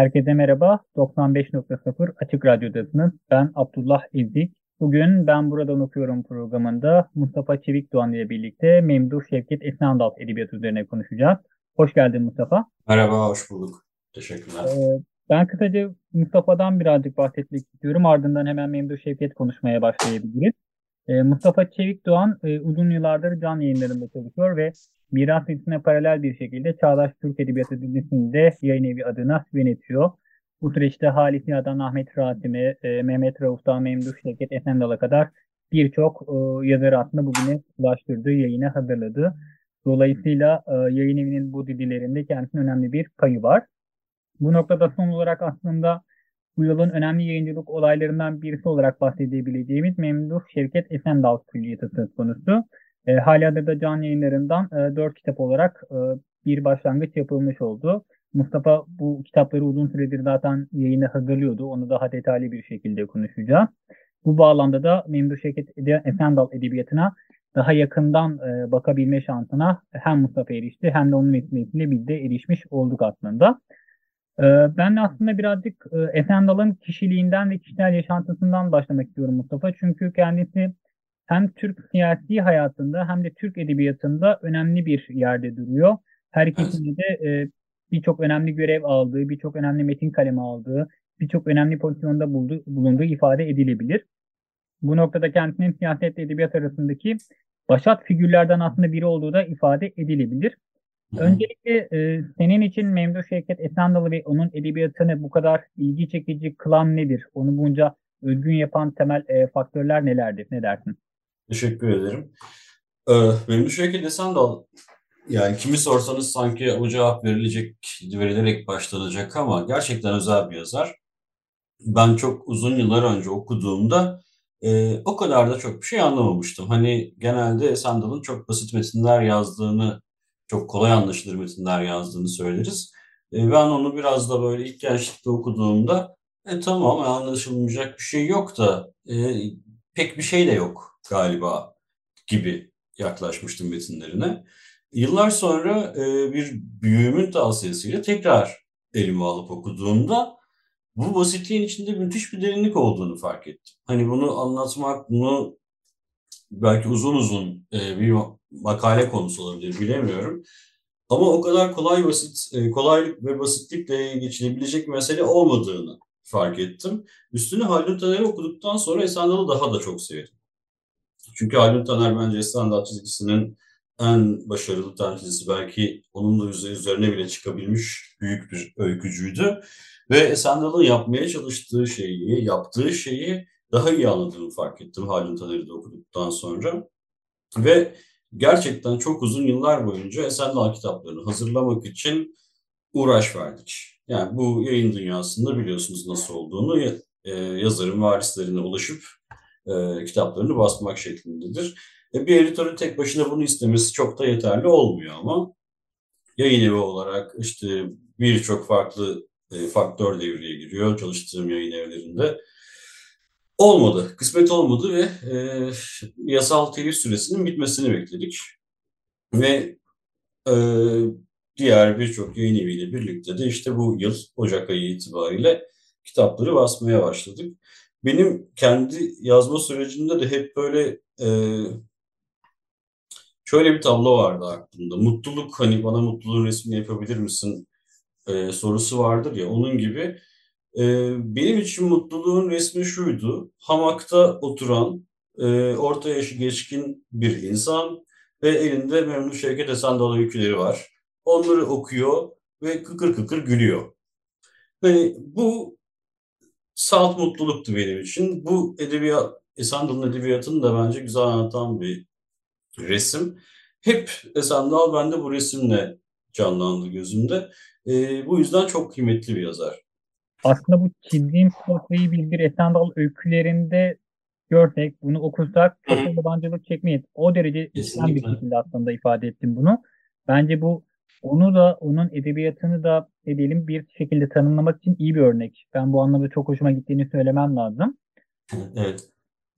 Herkese merhaba. 95.0 Açık Radyo'dasınız. Ben Abdullah İzzik. Bugün Ben Buradan Okuyorum programında Mustafa Çevik Doğan ile birlikte Memduh Şevket Esnandal Edebiyat üzerine konuşacağız. Hoş geldin Mustafa. Merhaba, hoş bulduk. Teşekkürler. Ee, ben kısaca Mustafa'dan birazcık bahsetmek istiyorum. Ardından hemen Memduh Şevket konuşmaya başlayabiliriz. Ee, Mustafa Çevik Doğan e, uzun yıllardır can yayınlarında çalışıyor ve Miras dizisine paralel bir şekilde Çağdaş Türk Edebiyatı dizisinde yayın evi adına yönetiyor. Bu süreçte Halis Nihat'dan Ahmet Rasim'e, e, Mehmet Rauf'tan Memduh Şevket Efendal'a kadar birçok e, yazarı aslında bugüne ulaştırdığı, yayına hazırladı. Dolayısıyla e, yayın evinin bu dizilerinde kendisinin önemli bir payı var. Bu noktada son olarak aslında bu yılın önemli yayıncılık olaylarından birisi olarak bahsedebileceğimiz Memduh Şevket Efendal Külliyatı söz konusu. E, halihazırda can yayınlarından e, 4 kitap olarak e, bir başlangıç yapılmış oldu. Mustafa bu kitapları uzun süredir zaten yayına hazırlıyordu. Onu daha detaylı bir şekilde konuşacağız. Bu bağlamda da Memduh Şevket Efendal Edebiyatı'na daha yakından e, bakabilme şansına hem Mustafa erişti hem de onun vesilesiyle biz de erişmiş olduk aslında. E, ben aslında birazcık e, Efendal'ın kişiliğinden ve kişisel yaşantısından başlamak istiyorum Mustafa. Çünkü kendisi hem Türk siyasi hayatında hem de Türk edebiyatında önemli bir yerde duruyor. Her ikisinde de e, birçok önemli görev aldığı, birçok önemli metin kalemi aldığı, birçok önemli pozisyonda bulunduğu ifade edilebilir. Bu noktada kendisinin siyaset edebiyat arasındaki başat figürlerden aslında biri olduğu da ifade edilebilir. Öncelikle e, senin için Memduh Şevket Esendalı ve onun edebiyatını bu kadar ilgi çekici kılan nedir? Onu bunca özgün yapan temel e, faktörler nelerdir? Ne dersin? Teşekkür ederim. Ee, Memduh Şevket Esendal yani kimi sorsanız sanki o cevap verilecek, verilerek başlanacak ama gerçekten özel bir yazar. Ben çok uzun yıllar önce okuduğumda e, o kadar da çok bir şey anlamamıştım. Hani genelde Sandal'ın çok basit metinler yazdığını, çok kolay anlaşılır metinler yazdığını söyleriz. E, ben onu biraz da böyle ilk gençlikte okuduğumda e, tamam anlaşılmayacak bir şey yok da e, pek bir şey de yok galiba gibi yaklaşmıştım metinlerine. Yıllar sonra e, bir büyüğümün tavsiyesiyle tekrar elime alıp okuduğumda bu basitliğin içinde müthiş bir derinlik olduğunu fark ettim. Hani bunu anlatmak, bunu belki uzun uzun e, bir makale konusu olabilir bilemiyorum. Ama o kadar kolay basit, e, kolaylık ve basitlikle geçilebilecek bir mesele olmadığını fark ettim. Üstüne Haldun Taner'i okuduktan sonra Esendal'ı daha da çok sevdim. Çünkü Haldun Taner bence Esendal çizgisinin en başarılı temsilcisi belki onun da üzerine bile çıkabilmiş büyük bir öykücüydü. Ve Sandal'ın yapmaya çalıştığı şeyi, yaptığı şeyi daha iyi anladığımı fark ettim Halin Taner'i okuduktan sonra. Ve gerçekten çok uzun yıllar boyunca Esendal kitaplarını hazırlamak için uğraş verdik. Yani bu yayın dünyasında biliyorsunuz nasıl olduğunu e, yazarın varislerine ulaşıp e, kitaplarını basmak şeklindedir. E, bir editörün tek başına bunu istemesi çok da yeterli olmuyor ama yayın evi olarak işte birçok farklı e, faktör devreye giriyor çalıştığım yayın evlerinde. Olmadı, kısmet olmadı ve e, yasal telif süresinin bitmesini bekledik. Ve e, diğer birçok yayın eviyle birlikte de işte bu yıl Ocak ayı itibariyle kitapları basmaya başladık. Benim kendi yazma sürecimde de hep böyle e, şöyle bir tablo vardı aklımda. Mutluluk hani bana mutluluğun resmini yapabilir misin e, sorusu vardır ya onun gibi. E, benim için mutluluğun resmi şuydu. Hamakta oturan, e, orta yaşı geçkin bir insan ve elinde Memnun Şevket Esendal öyküleri var. Onları okuyor ve kıkır kıkır gülüyor. Hani bu salt mutluluktu benim için. Bu edebiyat Esendal'ın edebiyatını da bence güzel anlatan bir resim. Hep Esendal bende bu resimle canlandı gözümde. E, bu yüzden çok kıymetli bir yazar. Aslında bu çizdiğim portreyi bir bir Esendal öykülerinde görsek, bunu okursak çok da yabancılık çekmeyiz. O derece içten bir şekilde aslında ifade ettim bunu. Bence bu onu da onun edebiyatını da edelim bir şekilde tanımlamak için iyi bir örnek. Ben bu anlamda çok hoşuma gittiğini söylemem lazım. Evet.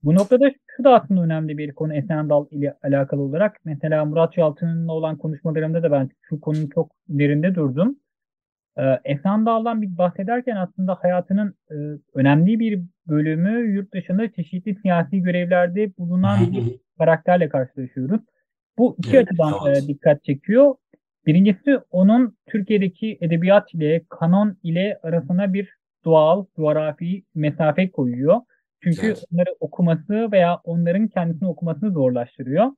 Bu noktada şu da aslında önemli bir konu Esendal ile alakalı olarak. Mesela Murat Yalçın'ın olan konuşmalarımda da ben şu konunun çok üzerinde durdum. Ee, Esendal'dan bir bahsederken aslında hayatının e, önemli bir bölümü yurt dışında çeşitli siyasi görevlerde bulunan bir karakterle karşılaşıyoruz. Bu iki evet, açıdan evet. e, dikkat çekiyor. Birincisi onun Türkiye'deki edebiyat ile, kanon ile arasına bir doğal, coğrafi mesafe koyuyor. Çünkü evet. onları okuması veya onların kendisini okumasını zorlaştırıyor.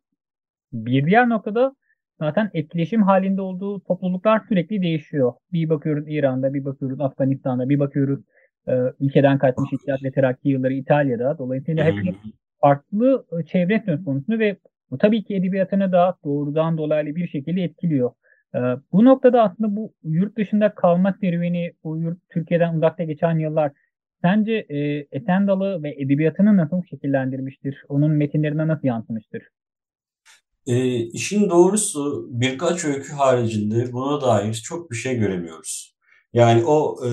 Bir diğer noktada zaten etkileşim halinde olduğu topluluklar sürekli değişiyor. Bir bakıyoruz İran'da, bir bakıyoruz Afganistan'da, bir bakıyoruz e, ülkeden kaçmış İttihat ve Terakki yılları İtalya'da. Dolayısıyla hep farklı e, çevre söz konusu ve bu tabii ki edebiyatını da doğrudan dolaylı bir şekilde etkiliyor. Ee, bu noktada aslında bu yurt dışında kalma serüveni, bu yurt, Türkiye'den uzakta geçen yıllar sence e, Esendal'ı ve edebiyatını nasıl şekillendirmiştir? Onun metinlerine nasıl yansımıştır? E, işin doğrusu birkaç öykü haricinde buna dair çok bir şey göremiyoruz. Yani o e,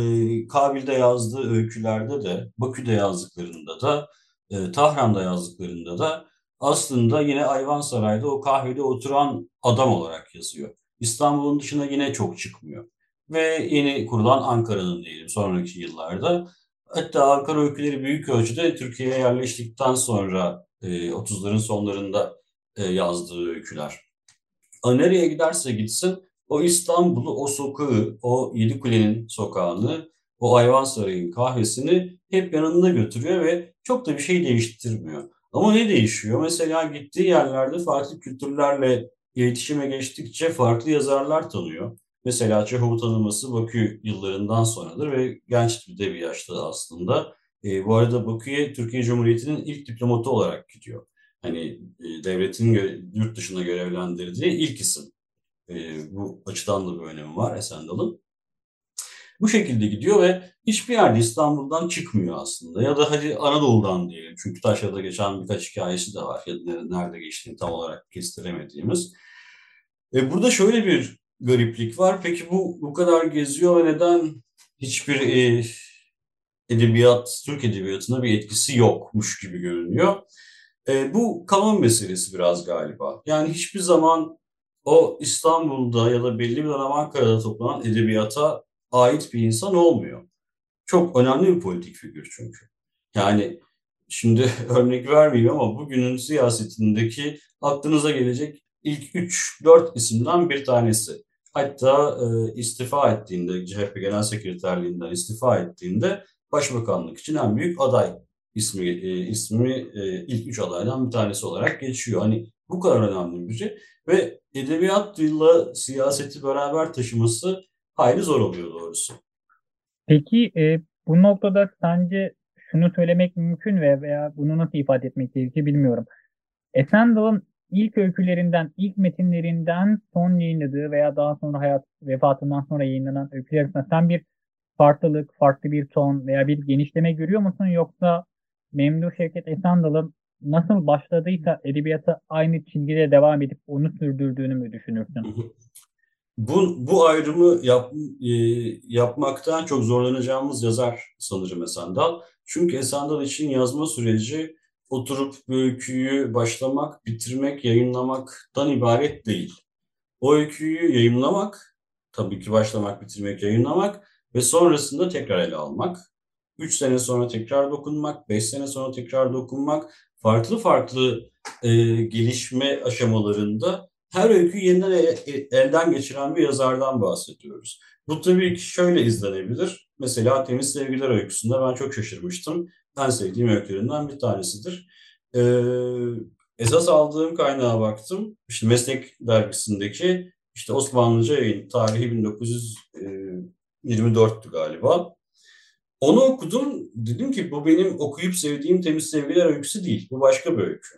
Kabil'de yazdığı öykülerde de, Bakü'de yazdıklarında da, e, Tahran'da yazdıklarında da aslında yine Ayvansaray'da o kahvede oturan adam olarak yazıyor. İstanbul'un dışına yine çok çıkmıyor. Ve yeni kurulan Ankara'nın diyelim sonraki yıllarda. Hatta Ankara öyküleri büyük ölçüde Türkiye'ye yerleştikten sonra e, 30'ların sonlarında yazdığı öyküler. A, nereye giderse gitsin o İstanbul'u, o sokağı, o Yedikule'nin sokağını, o Ayvansaray'ın kahvesini hep yanında götürüyor ve çok da bir şey değiştirmiyor. Ama ne değişiyor? Mesela gittiği yerlerde farklı kültürlerle iletişime geçtikçe farklı yazarlar tanıyor. Mesela Çehov'u tanıması Bakü yıllarından sonradır ve genç bir de bir yaşta aslında. E, bu arada Bakü'ye Türkiye Cumhuriyeti'nin ilk diplomatı olarak gidiyor. Hani e, devletin yurt dışında görevlendirdiği ilk isim. E, bu açıdan da bir önemi var Esendal'ın. Bu şekilde gidiyor ve hiçbir yerde İstanbul'dan çıkmıyor aslında. Ya da hadi Anadolu'dan diyelim. Çünkü Taşra'da geçen birkaç hikayesi de var. Ya da nerede geçtiğini tam olarak kestiremediğimiz. E, burada şöyle bir gariplik var. Peki bu bu kadar geziyor ve neden hiçbir e, edebiyat, Türk edebiyatına bir etkisi yokmuş gibi görünüyor. E, bu kalan meselesi biraz galiba. Yani hiçbir zaman o İstanbul'da ya da belli bir dönem Ankara'da toplanan edebiyata ait bir insan olmuyor. Çok önemli bir politik figür çünkü. Yani şimdi örnek vermeyeyim ama bugünün siyasetindeki aklınıza gelecek ilk 3-4 isimden bir tanesi. Hatta e, istifa ettiğinde, CHP Genel Sekreterliğinden istifa ettiğinde başbakanlık için en büyük aday ismi e, ismi e, ilk üç adaydan bir tanesi olarak geçiyor. Hani bu kadar önemli bir şey ve edebiyat yılla siyaseti beraber taşıması hayli zor oluyor doğrusu. Peki e, bu noktada sence şunu söylemek mümkün ve veya bunu nasıl ifade etmek gerekir bilmiyorum. Esendal'ın ilk öykülerinden, ilk metinlerinden son yayınladığı veya daha sonra hayat vefatından sonra yayınlanan öyküler arasında sen bir farklılık, farklı bir ton veya bir genişleme görüyor musun? Yoksa Memduh Şevket Esendal'ın nasıl başladıysa edebiyata aynı çizgide devam edip onu sürdürdüğünü mü düşünürsün? Bu, bu ayrımı yap, e, yapmaktan çok zorlanacağımız yazar sanırım Esendal. Çünkü Esendal için yazma süreci oturup öyküyü başlamak, bitirmek, yayınlamaktan ibaret değil. O öyküyü yayınlamak, tabii ki başlamak, bitirmek, yayınlamak ve sonrasında tekrar ele almak. 3 sene sonra tekrar dokunmak, 5 sene sonra tekrar dokunmak, farklı farklı e, gelişme aşamalarında her öykü yeniden el, elden geçiren bir yazardan bahsediyoruz. Bu tabii ki şöyle izlenebilir. Mesela Temiz Sevgiler öyküsünde ben çok şaşırmıştım en sevdiğim öykülerinden bir tanesidir. Ee, esas aldığım kaynağa baktım. İşte Meslek dergisindeki işte Osmanlıca yayın tarihi 1924'tü galiba. Onu okudum. Dedim ki bu benim okuyup sevdiğim Temiz Sevgiler öyküsü değil. Bu başka bir öykü.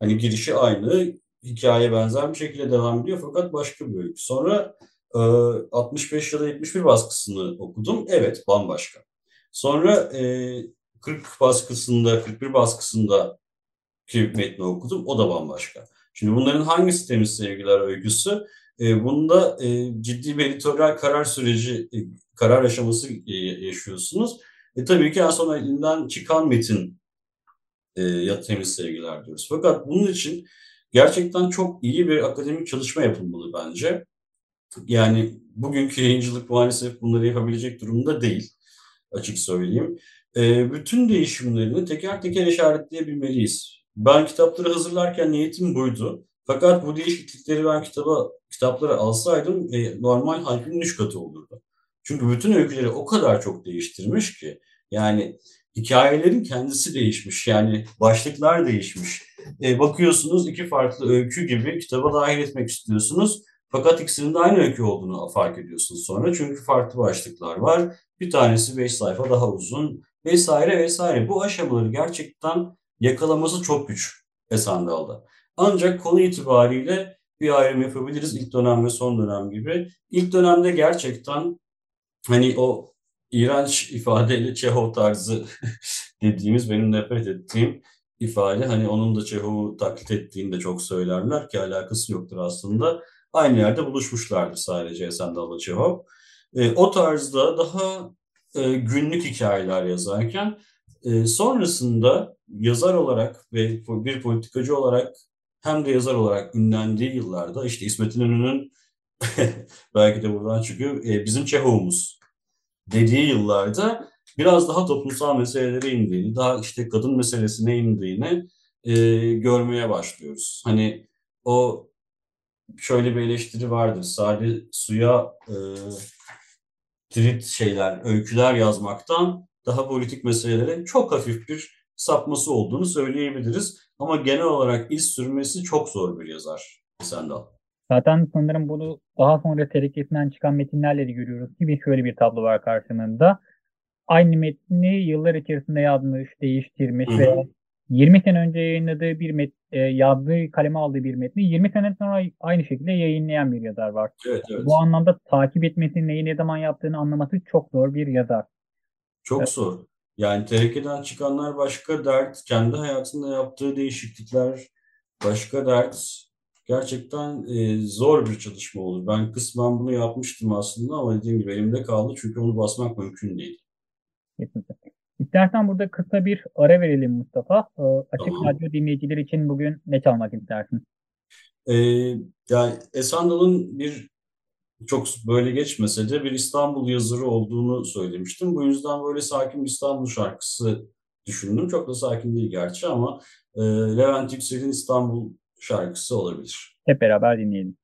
Hani girişi aynı, hikaye benzer bir şekilde devam ediyor fakat başka bir öykü. Sonra e, 65 ya da 71 baskısını okudum. Evet, bambaşka. Sonra e, 40 baskısında, 41 baskısında ki metni okudum. O da bambaşka. Şimdi bunların hangisi temiz sevgiler öyküsü? E, bunda e, ciddi bir editoryal karar süreci, e, karar aşaması e, yaşıyorsunuz. E, tabii ki en son elinden çıkan metin e, ya temiz sevgiler diyoruz. Fakat bunun için gerçekten çok iyi bir akademik çalışma yapılmalı bence. Yani bugünkü yayıncılık maalesef bunları yapabilecek durumda değil açık söyleyeyim. E, bütün değişimlerini teker teker işaretleyebilmeliyiz. Ben kitapları hazırlarken niyetim buydu. Fakat bu değişiklikleri ben kitaba kitapları alsaydım e, normal harfinin üç katı olurdu. Çünkü bütün öyküleri o kadar çok değiştirmiş ki yani hikayelerin kendisi değişmiş. Yani başlıklar değişmiş. E, bakıyorsunuz iki farklı öykü gibi kitaba dahil etmek istiyorsunuz. Fakat ikisinin de aynı öykü olduğunu fark ediyorsunuz sonra. Çünkü farklı başlıklar var. Bir tanesi 5 sayfa daha uzun vesaire vesaire. Bu aşamaları gerçekten yakalaması çok güç Esandal'da. Ancak konu itibariyle bir ayrım yapabiliriz ilk dönem ve son dönem gibi. İlk dönemde gerçekten hani o iğrenç ifadeyle Çehov tarzı dediğimiz benim nefret ettiğim ifade. Hani onun da Çehov'u taklit ettiğini de çok söylerler ki alakası yoktur aslında. Aynı yerde buluşmuşlardır sadece ve Çehov. E, o tarzda daha e, günlük hikayeler yazarken e, sonrasında yazar olarak ve bir politikacı olarak hem de yazar olarak ünlendiği yıllarda işte İsmet İnönü'nün belki de buradan çıkıyor e, bizim Çehov'umuz dediği yıllarda biraz daha toplumsal meselelere indiğini, daha işte kadın meselesine indiğini e, görmeye başlıyoruz. Hani o şöyle bir eleştiri vardır. Sade suya e, trit şeyler, öyküler yazmaktan daha politik meselelere çok hafif bir sapması olduğunu söyleyebiliriz. Ama genel olarak iz sürmesi çok zor bir yazar Sendal. Zaten sanırım bunu daha sonra terekesinden çıkan metinlerle de görüyoruz gibi şöyle bir tablo var karşımızda. Aynı metni yıllar içerisinde yazmış, değiştirmiş ve 20 sene önce yayınladığı bir met, e, yazdığı, kaleme aldığı bir metni 20 sene sonra aynı şekilde yayınlayan bir yazar var. Evet, evet. Bu anlamda takip etmesini, neyi ne zaman yaptığını anlaması çok zor bir yazar. Çok Evet. zor. Yani terekeden çıkanlar başka dert, kendi hayatında yaptığı değişiklikler başka dert. Gerçekten e, zor bir çalışma olur. Ben kısmen bunu yapmıştım aslında ama dediğim gibi elimde kaldı çünkü onu basmak mümkün değil. Kesinlikle. İstersen burada kısa bir ara verelim Mustafa. Ee, Açık Tamam. Radyo dinleyiciler için bugün ne çalmak istersin? Ee, yani Esandal'ın bir çok böyle geçmese de bir İstanbul yazarı olduğunu söylemiştim. Bu yüzden böyle sakin bir İstanbul şarkısı düşündüm. Çok da sakin değil gerçi ama e, Levent Yüksel'in İstanbul şarkısı olabilir. Hep beraber dinleyelim.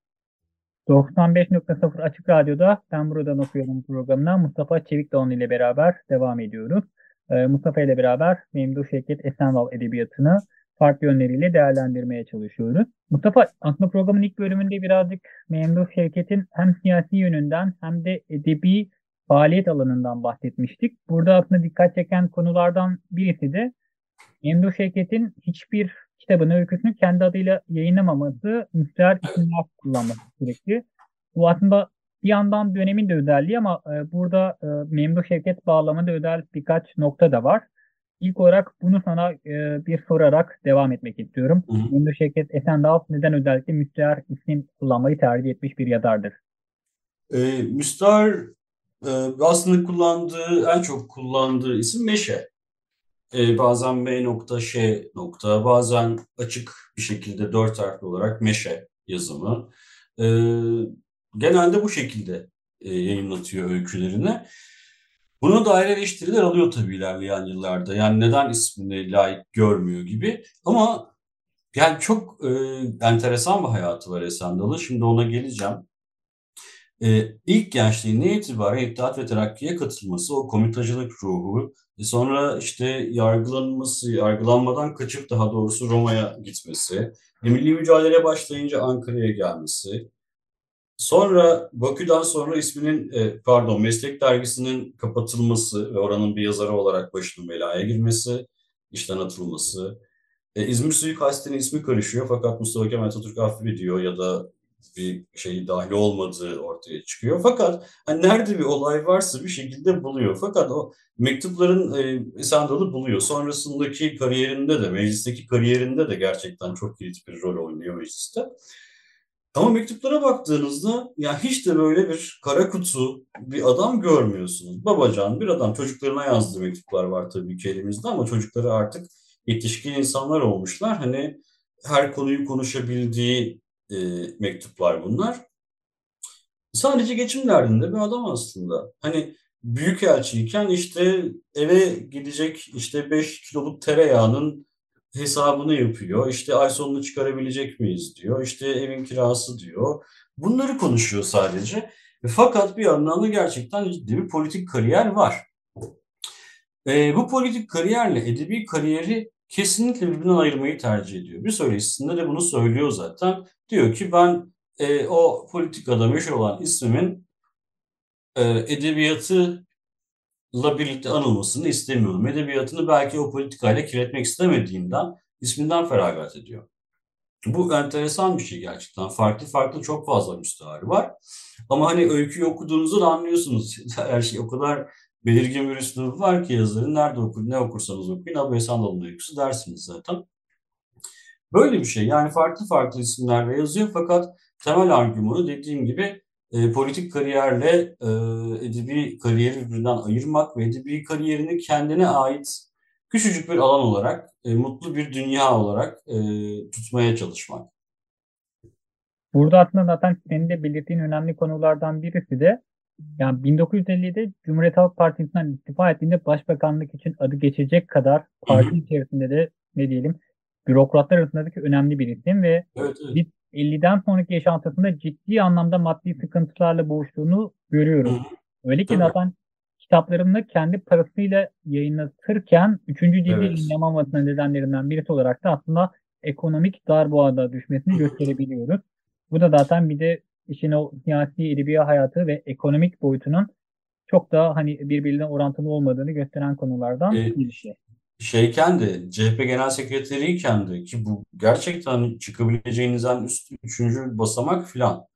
95.0 Açık Radyo'da Ben Buradan Okuyorum programına Mustafa Çevikdoğan ile beraber devam ediyoruz. Ee, Mustafa ile beraber Memduh Şevket Esenval Edebiyatı'nı farklı yönleriyle değerlendirmeye çalışıyoruz. Mustafa aslında programın ilk bölümünde birazcık Memduh Şevket'in hem siyasi yönünden hem de edebi faaliyet alanından bahsetmiştik. Burada aslında dikkat çeken konulardan birisi de Memduh Şevket'in hiçbir kitabını, öyküsünü kendi adıyla yayınlamaması, müstehar isimler kullanması sürekli. Bu aslında bir yandan dönemin de özelliği ama e, burada e, Memduh Şevket bağlamında özel birkaç nokta da var. İlk olarak bunu sana e, bir sorarak devam etmek istiyorum. Memduh Şevket Esendal neden özellikle müstehar isim kullanmayı tercih etmiş bir yazardır? E, Müstar e, aslında kullandığı, en çok kullandığı isim Meşe. E, bazen M nokta Ş nokta, bazen açık bir şekilde dört harfli olarak Meşe yazımı. E, genelde bu şekilde e, yayınlatıyor öykülerini. Buna dair eleştiriler alıyor tabii ilerleyen yıllarda. Yani neden ismini layık görmüyor gibi. Ama yani çok e, enteresan bir hayatı var Esendal'ın. Şimdi ona geleceğim. E, ilk gençliğine itibaren İttihat ve Terakki'ye katılması, o komitacılık ruhu, e, sonra işte yargılanması, yargılanmadan kaçıp daha doğrusu Roma'ya gitmesi, e, milli mücadeleye başlayınca Ankara'ya gelmesi, Sonra Bakü'den sonra isminin e, pardon Meslek Dergisi'nin kapatılması ve oranın bir yazarı olarak başının belaya girmesi, işten atılması. E, İzmir Suikasti'nin ismi karışıyor fakat Mustafa Kemal Atatürk affediyor ya da bir şey dahil olmadığı ortaya çıkıyor. Fakat hani nerede bir olay varsa bir şekilde buluyor. Fakat o mektupların e, Esendalı buluyor. Sonrasındaki kariyerinde de, meclisteki kariyerinde de gerçekten çok kilit bir rol oynuyor mecliste. Ama mektuplara baktığınızda ya hiç de böyle bir kara kutu bir adam görmüyorsunuz. Babacan bir adam çocuklarına yazdığı mektuplar var tabii ki elimizde ama çocukları artık yetişkin insanlar olmuşlar. Hani her konuyu konuşabildiği e, mektuplar bunlar. Sadece geçim derdinde bir adam aslında. Hani büyük elçiyken işte eve gidecek işte 5 kiloluk tereyağının hesabını yapıyor. İşte ay sonunu çıkarabilecek miyiz diyor. İşte evin kirası diyor. Bunları konuşuyor sadece. Fakat bir yandan da gerçekten ciddi bir politik kariyer var. E, bu politik kariyerle edebi kariyeri kesinlikle birbirinden ayırmayı tercih ediyor. Bir söyleşisinde de bunu söylüyor zaten. Diyor ki ben e, o politikada meşhur olan ismimin e, edebiyatı la birlikte anılmasını istemiyorum. Edebiyatını belki o politikayla kirletmek istemediğinden isminden feragat ediyor. Bu enteresan bir şey gerçekten. Farklı farklı çok fazla müstahari var. Ama hani öyküyü okuduğunuzda da anlıyorsunuz. Her şey o kadar belirgin bir üslubu var ki yazarın nerede okur, ne okursanız okuyun Abu Esandalı'nın öyküsü dersiniz zaten. Böyle bir şey. Yani farklı farklı isimlerle yazıyor fakat temel argümanı dediğim gibi e, politik kariyerle e, edebi kariyeri birbirinden ayırmak ve edebi kariyerini kendine ait küçücük bir alan olarak, e, mutlu bir dünya olarak e, tutmaya çalışmak. Burada aslında zaten senin de belirttiğin önemli konulardan birisi de yani 1950'de Cumhuriyet Halk Partisi'nden istifa ettiğinde başbakanlık için adı geçecek kadar parti içerisinde de ne diyelim bürokratlar arasındaki önemli bir isim ve evet, evet. biz 50'den sonraki yaşantısında ciddi anlamda maddi sıkıntılarla boğuştuğunu görüyoruz. Öyle ki zaten kitaplarını kendi parasıyla yayınlatırken 3. cildi evet. yayınlamamasının nedenlerinden birisi olarak da aslında ekonomik darboğada düşmesini gösterebiliyoruz. Bu da zaten bir de işin o siyasi edebiyat hayatı ve ekonomik boyutunun çok da hani birbiriyle orantılı olmadığını gösteren konulardan ee, bir şey şeyken de CHP Genel Sekreteriyken de ki bu gerçekten çıkabileceğinizden üst üçüncü basamak filan.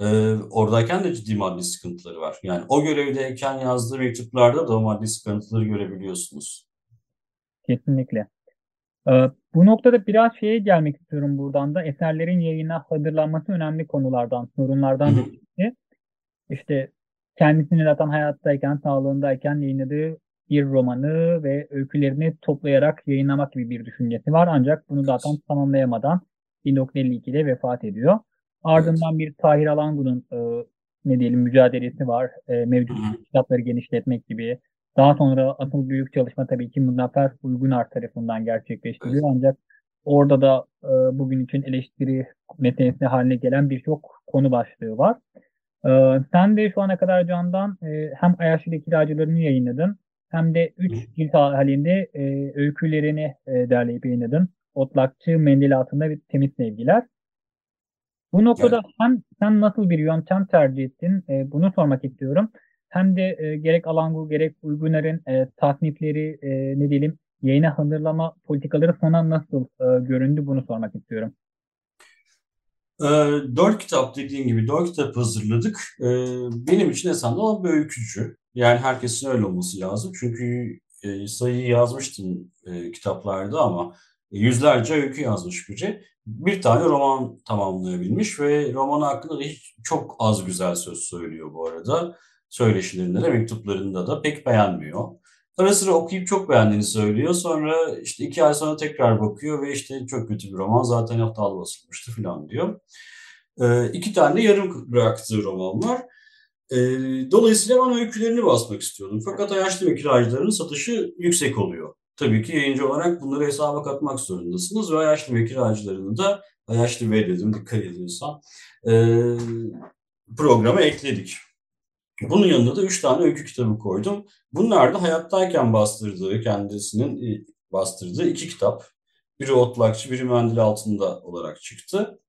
Ee, oradayken de ciddi maddi sıkıntıları var. Yani o görevdeyken yazdığı mektuplarda da maddi sıkıntıları görebiliyorsunuz. Kesinlikle. Ee, bu noktada biraz şeye gelmek istiyorum buradan da. Eserlerin yayına hazırlanması önemli konulardan, sorunlardan birisi. İşte kendisini zaten hayattayken, sağlığındayken yayınladığı bir romanı ve öykülerini toplayarak yayınlamak gibi bir düşüncesi var. Ancak bunu zaten tamamlayamadan 1952'de vefat ediyor. Ardından bir Tahir Alangu'nun e, ne diyelim mücadelesi var. E, mevcut kitapları genişletmek gibi. Daha sonra asıl büyük çalışma tabii ki Muzaffer Uygunar tarafından gerçekleştiriliyor. Ancak orada da e, bugün için eleştiri meselesi haline gelen birçok konu başlığı var. E, sen de şu ana kadar Can'dan e, hem Ayaşlı kiracılarını yayınladın hem de 3 cilt halinde e, öykülerini e, derleyip yayınladın. Otlakçı Mendil altında bir temiz sevgiler. Bu noktada evet. hem sen nasıl bir yöntem tercih ettin e, bunu sormak istiyorum. Hem de e, gerek Alangu gerek Uyguner'in e, tasnifleri e, ne diyelim yayına hazırlama politikaları sana nasıl e, göründü bunu sormak istiyorum. E, dört kitap dediğin gibi dört kitap hazırladık. E, benim için esasında olan bir öykücü. Yani herkesin öyle olması lazım. Çünkü e, sayıyı yazmıştım e, kitaplarda ama yüzlerce öykü yazmış biri. Bir tane roman tamamlayabilmiş ve romanı hakkında da hiç çok az güzel söz söylüyor bu arada. Söyleşilerinde de mektuplarında da pek beğenmiyor. Ara sıra okuyup çok beğendiğini söylüyor. Sonra işte iki ay sonra tekrar bakıyor ve işte çok kötü bir roman zaten haftalı basılmıştı falan diyor. Ee, iki tane yarım bıraktığı roman var. E, dolayısıyla ben öykülerini basmak istiyordum. Fakat Ayaşlı ve kiracıların satışı yüksek oluyor. Tabii ki yayıncı olarak bunları hesaba katmak zorundasınız ve Ayaşlı ve kiracılarını da Ayaşlı ve dedim dikkat ediyorsan e, programa ekledik. Bunun yanında da üç tane öykü kitabı koydum. Bunlar da hayattayken bastırdığı, kendisinin bastırdığı iki kitap. Biri Otlakçı, biri Mendil Altında olarak çıktı.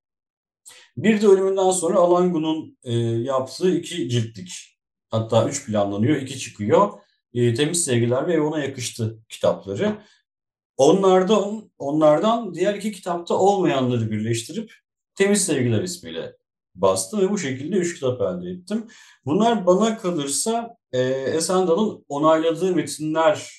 Bir de ölümünden sonra Alangu'nun e, yaptığı iki ciltlik, hatta üç planlanıyor, iki çıkıyor. E, Temiz Sevgiler ve Ona Yakıştı kitapları. Onlardan, onlardan diğer iki kitapta olmayanları birleştirip Temiz Sevgiler ismiyle bastım ve bu şekilde üç kitap elde ettim. Bunlar bana kalırsa e, Esendal'ın onayladığı metinler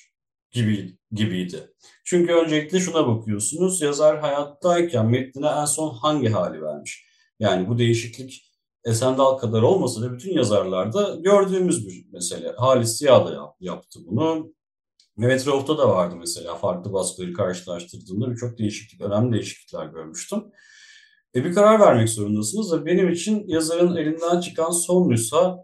gibi, gibiydi. Çünkü öncelikle şuna bakıyorsunuz, yazar hayattayken metnine en son hangi hali vermiş? Yani bu değişiklik Esendal kadar olmasa da bütün yazarlarda gördüğümüz bir mesele. Halis Ziya da yaptı bunu. Mehmet Rauf'ta da vardı mesela farklı baskıları karşılaştırdığımda birçok değişiklik, önemli değişiklikler görmüştüm. E bir karar vermek zorundasınız ve benim için yazarın elinden çıkan son nüsha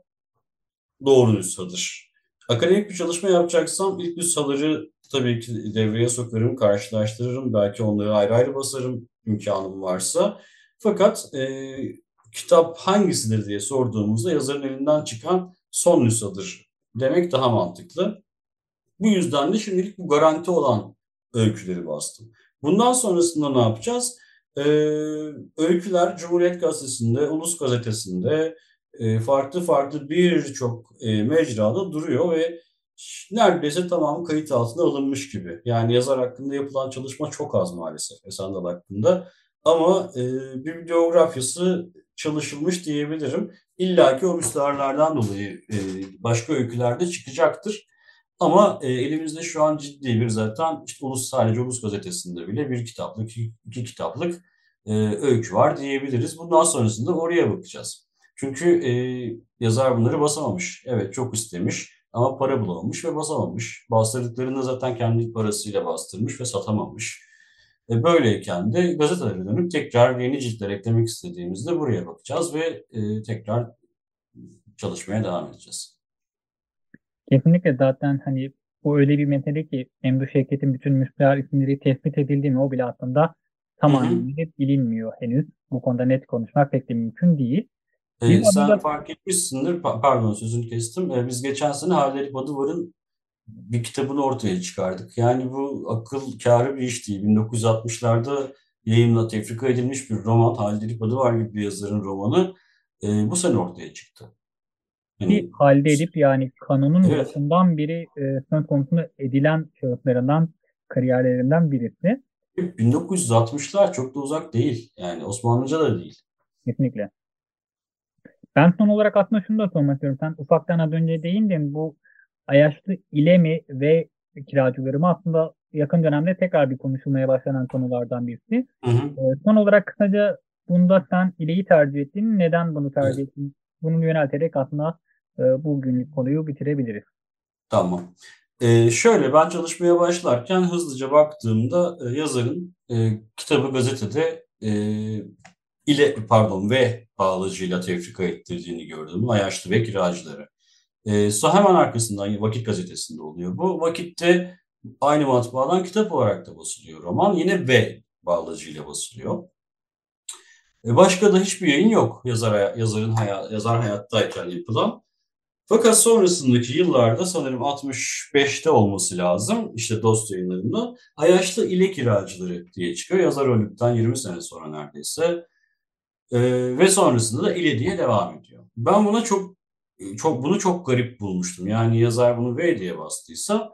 doğru nüshadır. Akademik bir çalışma yapacaksam ilk nüshaları tabii ki devreye sokarım, karşılaştırırım. Belki onları ayrı ayrı basarım imkanım varsa. Fakat e, kitap hangisidir diye sorduğumuzda yazarın elinden çıkan son nüshadır demek daha mantıklı. Bu yüzden de şimdilik bu garanti olan öyküleri bastım. Bundan sonrasında ne yapacağız? Ee, öyküler Cumhuriyet Gazetesi'nde, Ulus Gazetesi'nde e, farklı farklı birçok e, mecrada duruyor ve neredeyse tamamı kayıt altına alınmış gibi. Yani yazar hakkında yapılan çalışma çok az maalesef Esendal hakkında. Ama e, bir biyografyası çalışılmış diyebilirim. İlla ki o müstaharlardan dolayı e, başka öykülerde çıkacaktır. Ama e, elimizde şu an ciddi bir zaten işte Ulus sadece Ulus gazetesinde bile bir kitaplık, iki, iki kitaplık e, öykü var diyebiliriz. Bundan sonrasında oraya bakacağız. Çünkü e, yazar bunları basamamış. Evet çok istemiş ama para bulamamış ve basamamış. Bastırdıklarını zaten kendi parasıyla bastırmış ve satamamış. E, böyleyken de gazetelere dönüp tekrar yeni ciltler eklemek istediğimizde buraya bakacağız ve e, tekrar çalışmaya devam edeceğiz. Kesinlikle zaten hani bu öyle bir mesele ki Emre Şevket'in bütün müstehar isimleri tespit edildi mi o bile aslında tam anlamıyla bilinmiyor henüz. Bu konuda net konuşmak pek de mümkün değil. Ee, sen adında... fark etmişsindir, pardon sözünü kestim. Ee, biz geçen sene Halil Badıvar'ın bir kitabını ortaya çıkardık. Yani bu akıl kârı bir iş değil. 1960'larda yayınla tefrika edilmiş bir roman, Halil Badıvar gibi bir yazarın romanı e, bu sene ortaya çıktı. Yani, halde edip yani kanunun evet. başından biri e, söz konusunda edilen şahıslarından, kariyerlerinden birisi. 1960'lar çok da uzak değil. Yani Osmanlıca da değil. Kesinlikle. Ben son olarak aslında şunu da sormak istiyorum. Sen ufaktan az önce değindin. Bu Ayaşlı İlemi ve kiracılarımı aslında yakın dönemde tekrar bir konuşulmaya başlanan konulardan birisi. Hı hı. E, son olarak kısaca bunda sen İle'yi tercih ettin. Neden bunu tercih evet. ettin? Bunu yönelterek aslında e, bugünlük konuyu bitirebiliriz. Tamam. Ee, şöyle ben çalışmaya başlarken hızlıca baktığımda e, yazarın e, kitabı gazetede e, ile pardon ve bağlacıyla tefrika ettirdiğini gördüm. Ayaşlı ve kiracıları. E, hemen arkasından Vakit gazetesinde oluyor. Bu Vakit'te aynı matbaadan kitap olarak da basılıyor roman. Yine ve bağlacıyla basılıyor. E, başka da hiçbir yayın yok yazar, yazarın hayat, yazar hayattayken yapılan. Fakat sonrasındaki yıllarda sanırım 65'te olması lazım işte dost yayınlarında Ayaşlı ile kiracıları diye çıkıyor. Yazar öldükten 20 sene sonra neredeyse. Ee, ve sonrasında da ile diye devam ediyor. Ben buna çok çok bunu çok garip bulmuştum. Yani yazar bunu V diye bastıysa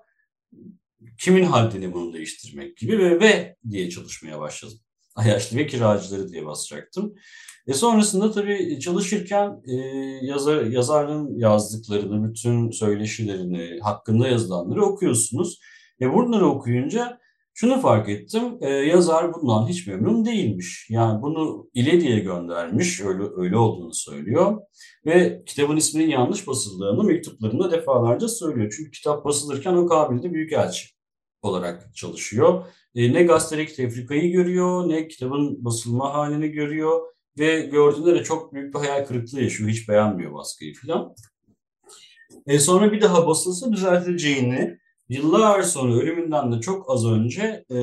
kimin haddini bunu değiştirmek gibi ve V diye çalışmaya başladım. Ayaşlı ve kiracıları diye basacaktım. E sonrasında tabii çalışırken e, yazar, yazarın yazdıklarını, bütün söyleşilerini, hakkında yazılanları okuyorsunuz. E bunları okuyunca şunu fark ettim, e, yazar bundan hiç memnun değilmiş. Yani bunu ile diye göndermiş, öyle, öyle olduğunu söylüyor. Ve kitabın isminin yanlış basıldığını mektuplarında defalarca söylüyor. Çünkü kitap basılırken o kabilde büyükelçi olarak çalışıyor. E, ne gazetedeki tefrikayı görüyor, ne kitabın basılma halini görüyor ve gördüğünde de çok büyük bir hayal kırıklığı yaşıyor. Hiç beğenmiyor baskıyı falan. E sonra bir daha basılsa düzeltileceğini, yıllar sonra ölümünden de çok az önce e,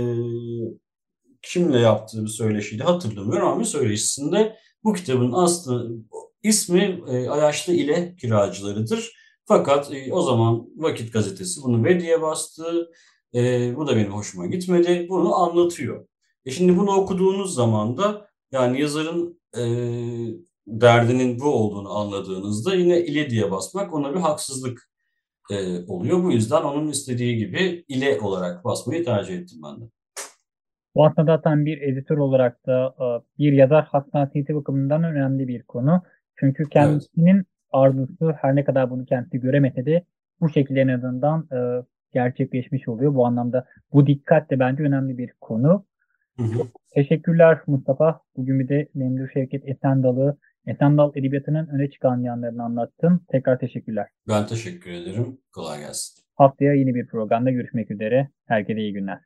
kimle yaptığı bir söyleşiydi hatırlamıyorum ama bir söyleşisinde bu kitabın aslı ismi e, Ayaşlı ile kiracılarıdır. Fakat e, o zaman Vakit Gazetesi bunu ve diye bastı. E, bu da benim hoşuma gitmedi. Bunu anlatıyor. E şimdi bunu okuduğunuz zaman da Yani yazarın e, derdinin bu olduğunu anladığınızda yine ile diye basmak ona bir haksızlık e, oluyor. Bu yüzden onun istediği gibi ile olarak basmayı tercih ettim ben de. Bu aslında zaten bir editör olarak da e, bir yazar hassasiyeti bakımından önemli bir konu. Çünkü kendisinin evet. arzusu her ne kadar bunu kendisi göremese de bu şekilde en azından e, gerçekleşmiş oluyor. Bu anlamda bu dikkat de bence önemli bir konu. Hı hı. Teşekkürler Mustafa. Bugün bir de Memduh Şevket Esendal'ı, Esendal Edebiyatı'nın öne çıkan yanlarını anlattın. Tekrar teşekkürler. Ben teşekkür ederim. Kolay gelsin. Haftaya yeni bir programda görüşmek üzere. Herkese iyi günler.